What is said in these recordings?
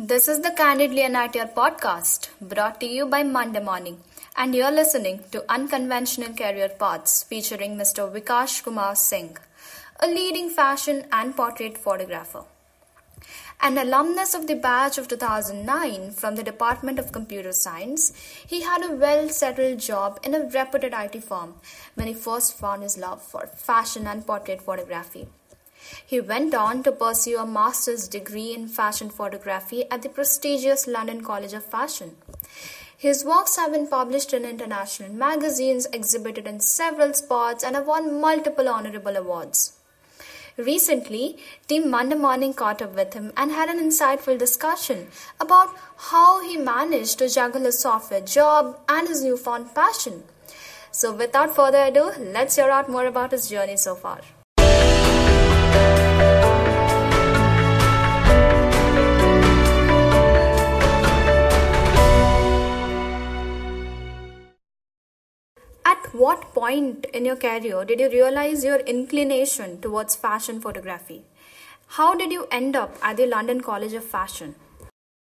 This is the Candidly NITR podcast brought to you by Monday Morning, and you're listening to Unconventional Career Paths featuring Mr. Vikash Kumar Singh, a leading fashion and portrait photographer. An alumnus of the batch of 2009 from the Department of Computer Science, he had a well settled job in a reputed IT firm when he first found his love for fashion and portrait photography. He went on to pursue a master's degree in fashion photography at the prestigious London College of Fashion. His works have been published in international magazines, exhibited in several spots, and have won multiple honorable awards. Recently, Team Monday Morning caught up with him and had an insightful discussion about how he managed to juggle his software job and his newfound passion. So, without further ado, let's hear out more about his journey so far. What point in your career did you realize your inclination towards fashion photography? How did you end up at the London College of Fashion?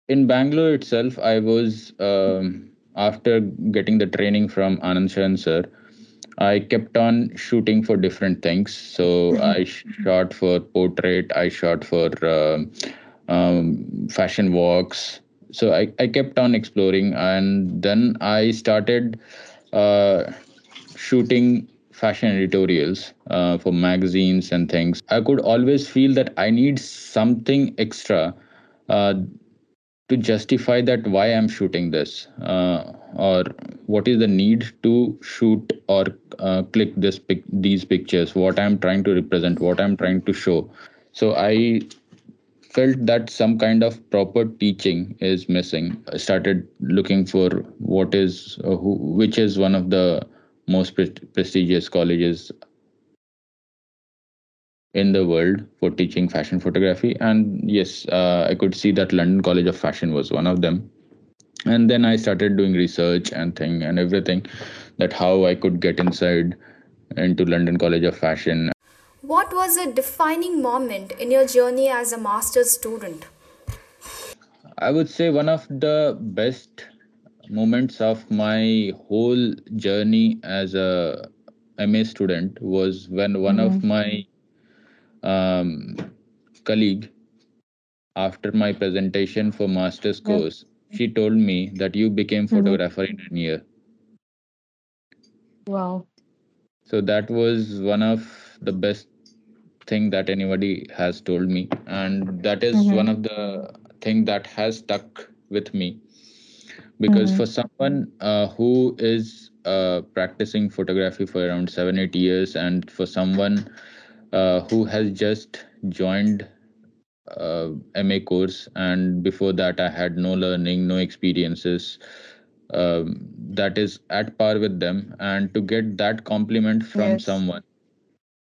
In Bangalore itself, I was um, after getting the training from Anand Sharan sir. I kept on shooting for different things. So I shot for portrait, I shot for uh, um, fashion walks. So I, I kept on exploring, and then I started uh, shooting fashion editorials uh, for magazines and things. I could always feel that I need something extra uh, to justify that why I'm shooting this uh, or what is the need to shoot or uh, click this pic- these pictures, what I'm trying to represent, what I'm trying to show. So I felt that some kind of proper teaching is missing. I started looking for what is uh, who, which is one of the most pre- prestigious colleges in the world for teaching fashion photography. And yes uh, i could see that london college of fashion was one of them. And then i started doing research and thing and everything that how i could get inside into london college of fashion. What was a defining moment in your journey as a master's student? i would say one of the best moments of my whole journey as a ma student was when one of my um, colleague after my presentation for master's Yeah. course she told me that you became Mhm. photographer in a year Wow. so that was one of the best thing that anybody has told me and that is Mhm. one of the thing that has stuck with me because Mhm. for someone uh, who is uh, practicing photography for around seven eight years and for someone uh, who has just joined uh, ma course and before that i had no learning no experiences um, that is at par with them and to get that compliment from Yes. someone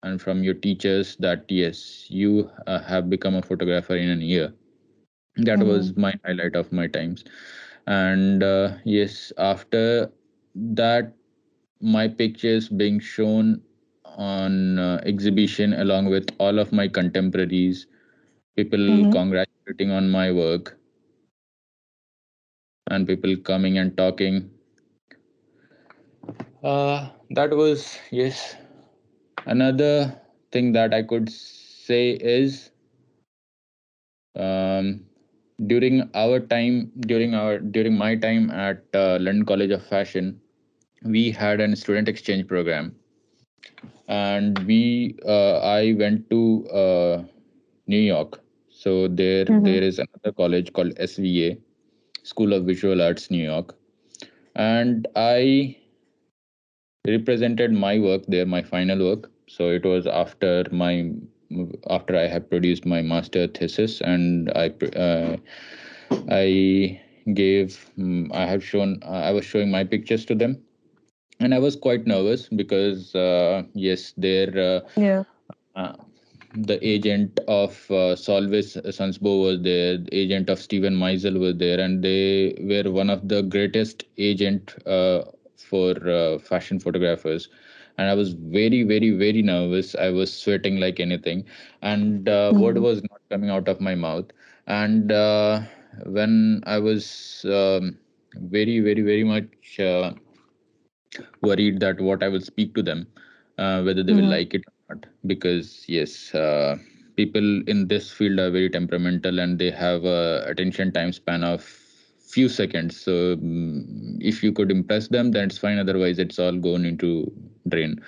and from your teachers that yes you uh, have become a photographer in a year that was my highlight of my times and uh, yes after that my pictures being shown on uh, exhibition along with all of my contemporaries people Mhm. congratulating on my work and people coming and talking uh, that was yes another thing that i could say is um, during our time during our during my time at uh, london college of fashion we had an student exchange program. And we uh, i went to uh, new york. So there Mhm. there is another college called sva school of visual arts new york. And i represented my work there my final work. So it was after my after i have produced my master thesis and i uh, i gave mm, i have shown i was showing my pictures to them and i was quite nervous because uh, yes their uh, Yeah. uh, the agent of uh, Sølve Sundsbø was there, the agent of Steven Meisel was there, and they were one of the greatest agent uh, for uh, fashion photographers. And I was very, very, very nervous. I was sweating like anything, and uh, word Mhm. was not coming out of my mouth. And uh, when I was um, very, very, very much uh, worried that what I will speak to them, uh, whether they will Mm-hmm. like it or not. Because yes, uh, people in this field are very temperamental and they have a attention time span of few seconds. So mm, if you could impress them, then it's fine. Otherwise, it's all gone into drain.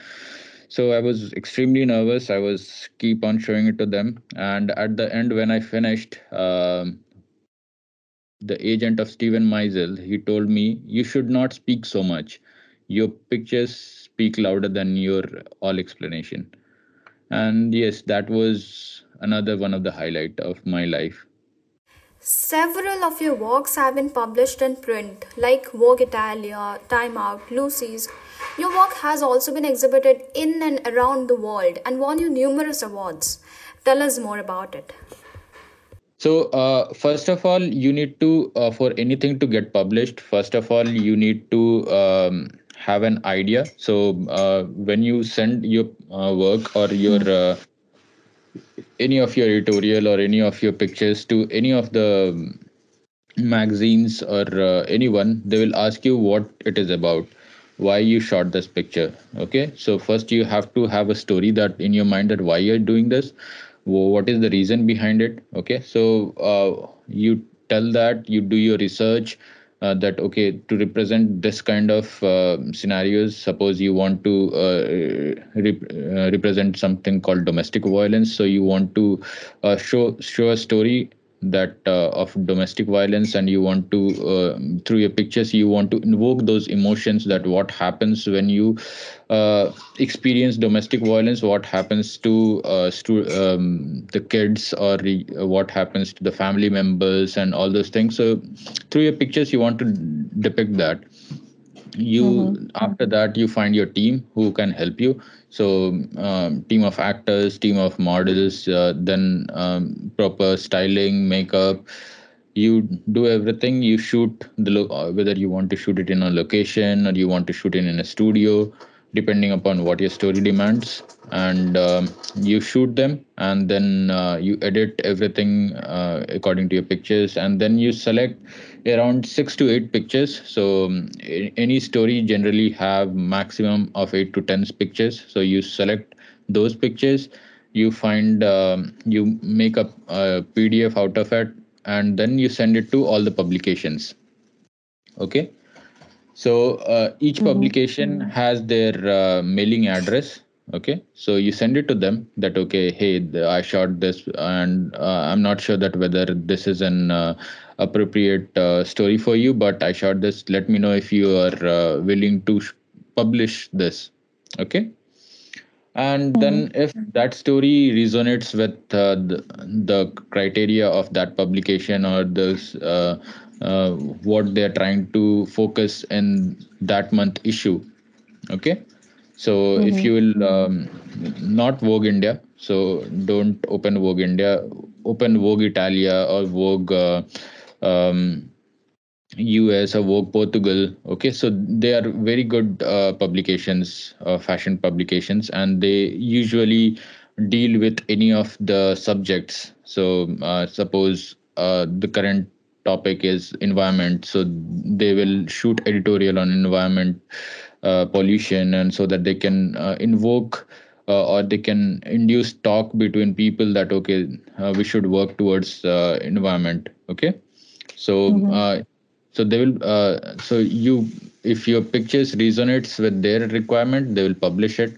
So I was extremely nervous. I was keep on showing it to them, and at the end, when I finished, um, the agent of Steven Meisel, he told me, you should not speak so much. Your pictures speak louder than your all explanation. And yes, that was another one of the highlight of my life. Several of your works have been published in print, like Vogue Italia, Time Out, Lucy's. Your work has also been exhibited in and around the world and won you numerous awards. Tell us more about it. So, uh, first of all, you need to, uh, for anything to get published, first of all, you need to um, have an idea. So, uh, when you send your uh, work or your uh, any of your editorial or any of your pictures to any of the magazines or uh, anyone, they will ask you what it is about, why you shot this picture. Okay, so first you have to have a story that in your mind that why you're doing this, what is the reason behind it. Okay, so uh, you tell that you do your research. Uh, that okay to represent this kind of uh, scenarios suppose you want to uh, rep- uh, represent something called domestic violence. So you want to uh, show show a story that uh, of domestic violence and you want to uh, through your pictures you want to invoke those emotions that what happens when you uh, experience domestic violence what happens to uh, stu- um, the kids or re- what happens to the family members and all those things. So through your pictures you want to depict that you Mm-hmm. after that you find your team who can help you. So um, team of actors team of models uh, then um, proper styling makeup. You do everything. You shoot the lo- uh, whether you want to shoot it in a location or you want to shoot it in a studio depending upon what your story demands. And um, you shoot them and then uh, you edit everything uh, according to your pictures. And then you select around 6 to 8 pictures. So um, any story generally have maximum of 8 to 10 pictures. So you select those pictures. You find um, you make a, a pdf out of it and then you send it to all the publications. Okay? So uh, each publication has their uh, mailing address. Okay? So you send it to them that okay hey the, i shot this and uh, i'm not sure that whether this is an uh, appropriate uh, story for you but i shot this. Let me know if you are uh, willing to sh- publish this. Okay? And then if that story resonates with uh, the, the criteria of that publication or this uh, uh, what they're trying to focus in that month issue okay? So if you will um, not vogue india so don't open vogue india open vogue italia or vogue uh, um, US or Portugal. Okay, so they are very good uh, publications, uh, fashion publications, and they usually deal with any of the subjects. So, uh, suppose uh, the current topic is environment, so they will shoot editorial on environment uh, pollution, and so that they can uh, invoke. Uh, or they can induce talk between people that okay uh, we should work towards uh, environment okay so uh, so they will uh, so you if your pictures resonates with their requirement they will publish it.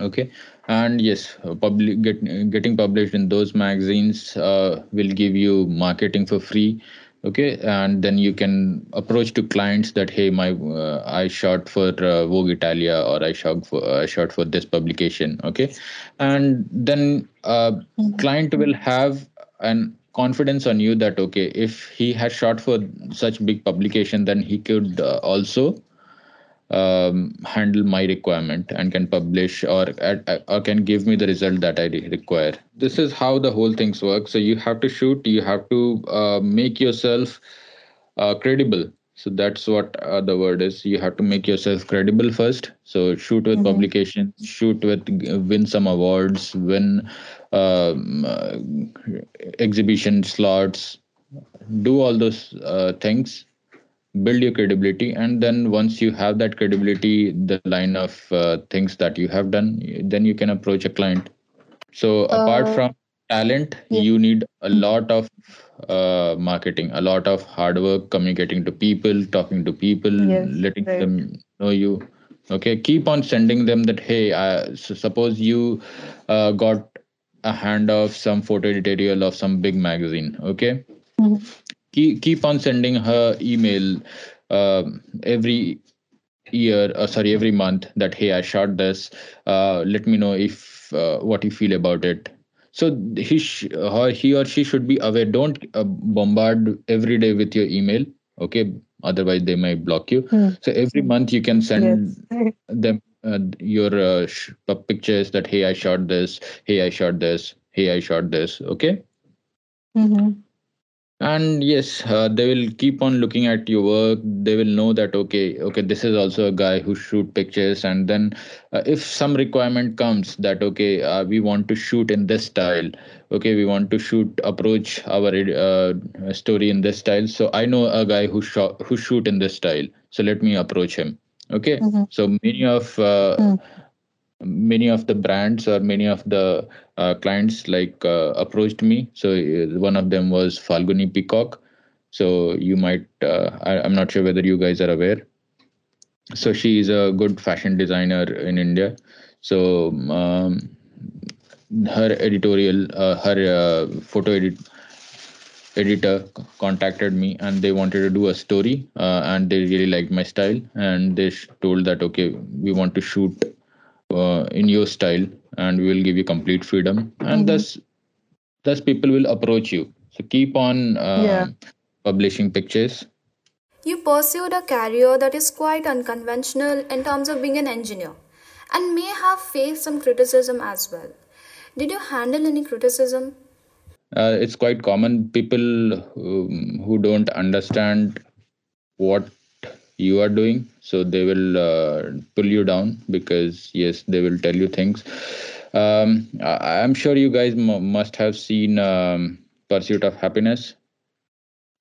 Okay? And yes uh, public get, getting published in those magazines uh, will give you marketing for free. Okay? And then you can approach to clients that hey my uh, i shot for uh, vogue italia or i shot for i shot for this publication. Okay? And then uh, client will have an confidence on you that okay if he has shot for such big publication then he could uh, also um, handle my requirement and can publish or or can give me the result that I re- require. This is how the whole things work. So you have to shoot. You have to uh, make yourself uh, credible. So that's what uh, the word is. You have to make yourself credible first. So shoot with publications, shoot with win some awards, win um, uh, exhibition slots, do all those uh, things. Build your credibility. And then once you have that credibility the line of uh, things that you have done then you can approach a client. So apart Uh, from talent yeah. you need a lot of uh, marketing a lot of hard work communicating to people talking to people Yes, letting right. them know you okay keep on sending them that hey I, so suppose you uh, got a hand of some photo editorial of some big magazine okay Mhm. keep, keep on sending her email uh, every year uh, sorry every month that hey i shot this uh, let me know if uh, what you feel about it so he sh- or he or she should be aware don't uh, bombard every day with your email okay otherwise they might block you Hmm. so every month you can send Yes. them uh, your uh, sh- pictures that hey i shot this hey i shot this hey i shot this okay Mm-hmm. And yes uh, they will keep on looking at your work. They will know that okay okay this is also a guy who shoot pictures. And then uh, if some requirement comes that okay uh, we want to shoot in this style okay we want to shoot approach our uh, story in this style. So i know a guy who shot who shoot in this style. So let me approach him. Okay? Mhm. so many of uh, Mm. Many of the brands or many of the uh, clients like uh, approached me. So uh, one of them was falguni peacock. So you might uh, I, i'm not sure whether you guys are aware. So she is a good fashion designer in india. So um, her editorial uh, her uh, photo edit editor contacted me and they wanted to do a story uh, and they really liked my style and they told that okay we want to shoot uh, in your style and we will give you complete freedom and Mhm. thus thus people will approach you so keep on um, Yeah. publishing pictures You pursued a career that is quite unconventional in terms of being an engineer and may have faced some criticism as well. Did you handle any criticism? uh, it's quite common people um, who don't understand what you are doing so they will uh, pull you down because yes they will tell you things um, I- i'm sure you guys m- must have seen um, pursuit of happiness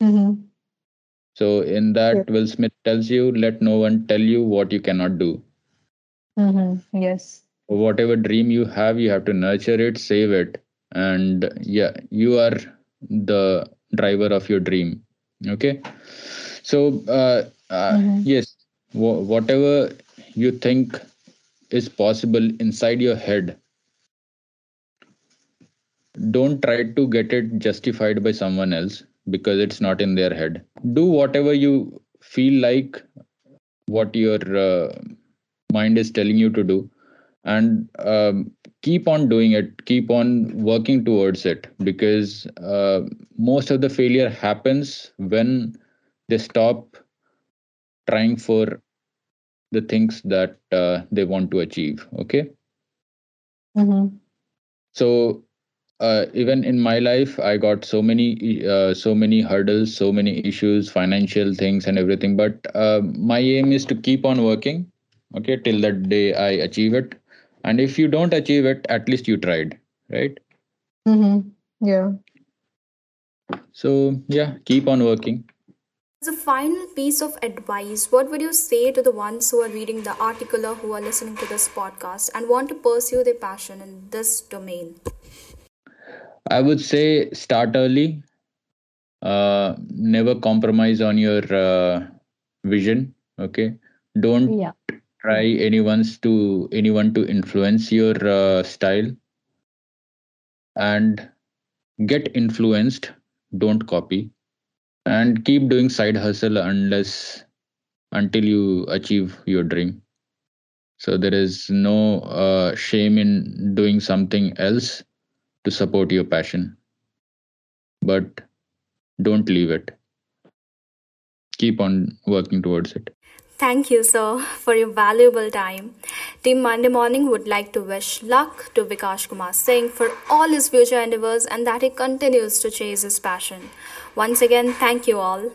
Mm-hmm. so in that will smith tells you let no one tell you what you cannot do Mm-hmm. Yes. whatever dream you have you have to nurture it save it and yeah you are the driver of your dream okay so uh, uh, Mhm. yes wha whatever you think is possible inside your head don't try to get it justified by someone else because it's not in their head do whatever you feel like what your uh, mind is telling you to do and um, keep on doing it keep on working towards it because uh, most of the failure happens when they stop trying for the things that uh, they want to achieve okay Mm-hmm. so uh, even in my life i got so many uh, so many hurdles so many issues financial things and everything but uh, my aim is to keep on working okay till that day i achieve it and if you don't achieve it at least you tried right Mm-hmm. Yeah. so yeah keep on working As a final piece of advice, what would you say to the ones who are reading the article or who are listening to this podcast and want to pursue their passion in this domain? i would say start early. Uh, never compromise on your uh, vision okay? Don't Yeah. try anyone's to anyone to influence your uh, style. And get influenced. Don't copy and keep doing side hustle unless until you achieve your dream so there is no uh, shame in doing something else to support your passion but don't leave it keep on working towards it Thank you, sir, for your valuable time. Team Monday Morning would like to wish luck to Vikash Kumar Singh for all his future endeavors and that he continues to chase his passion. Once again, thank you all.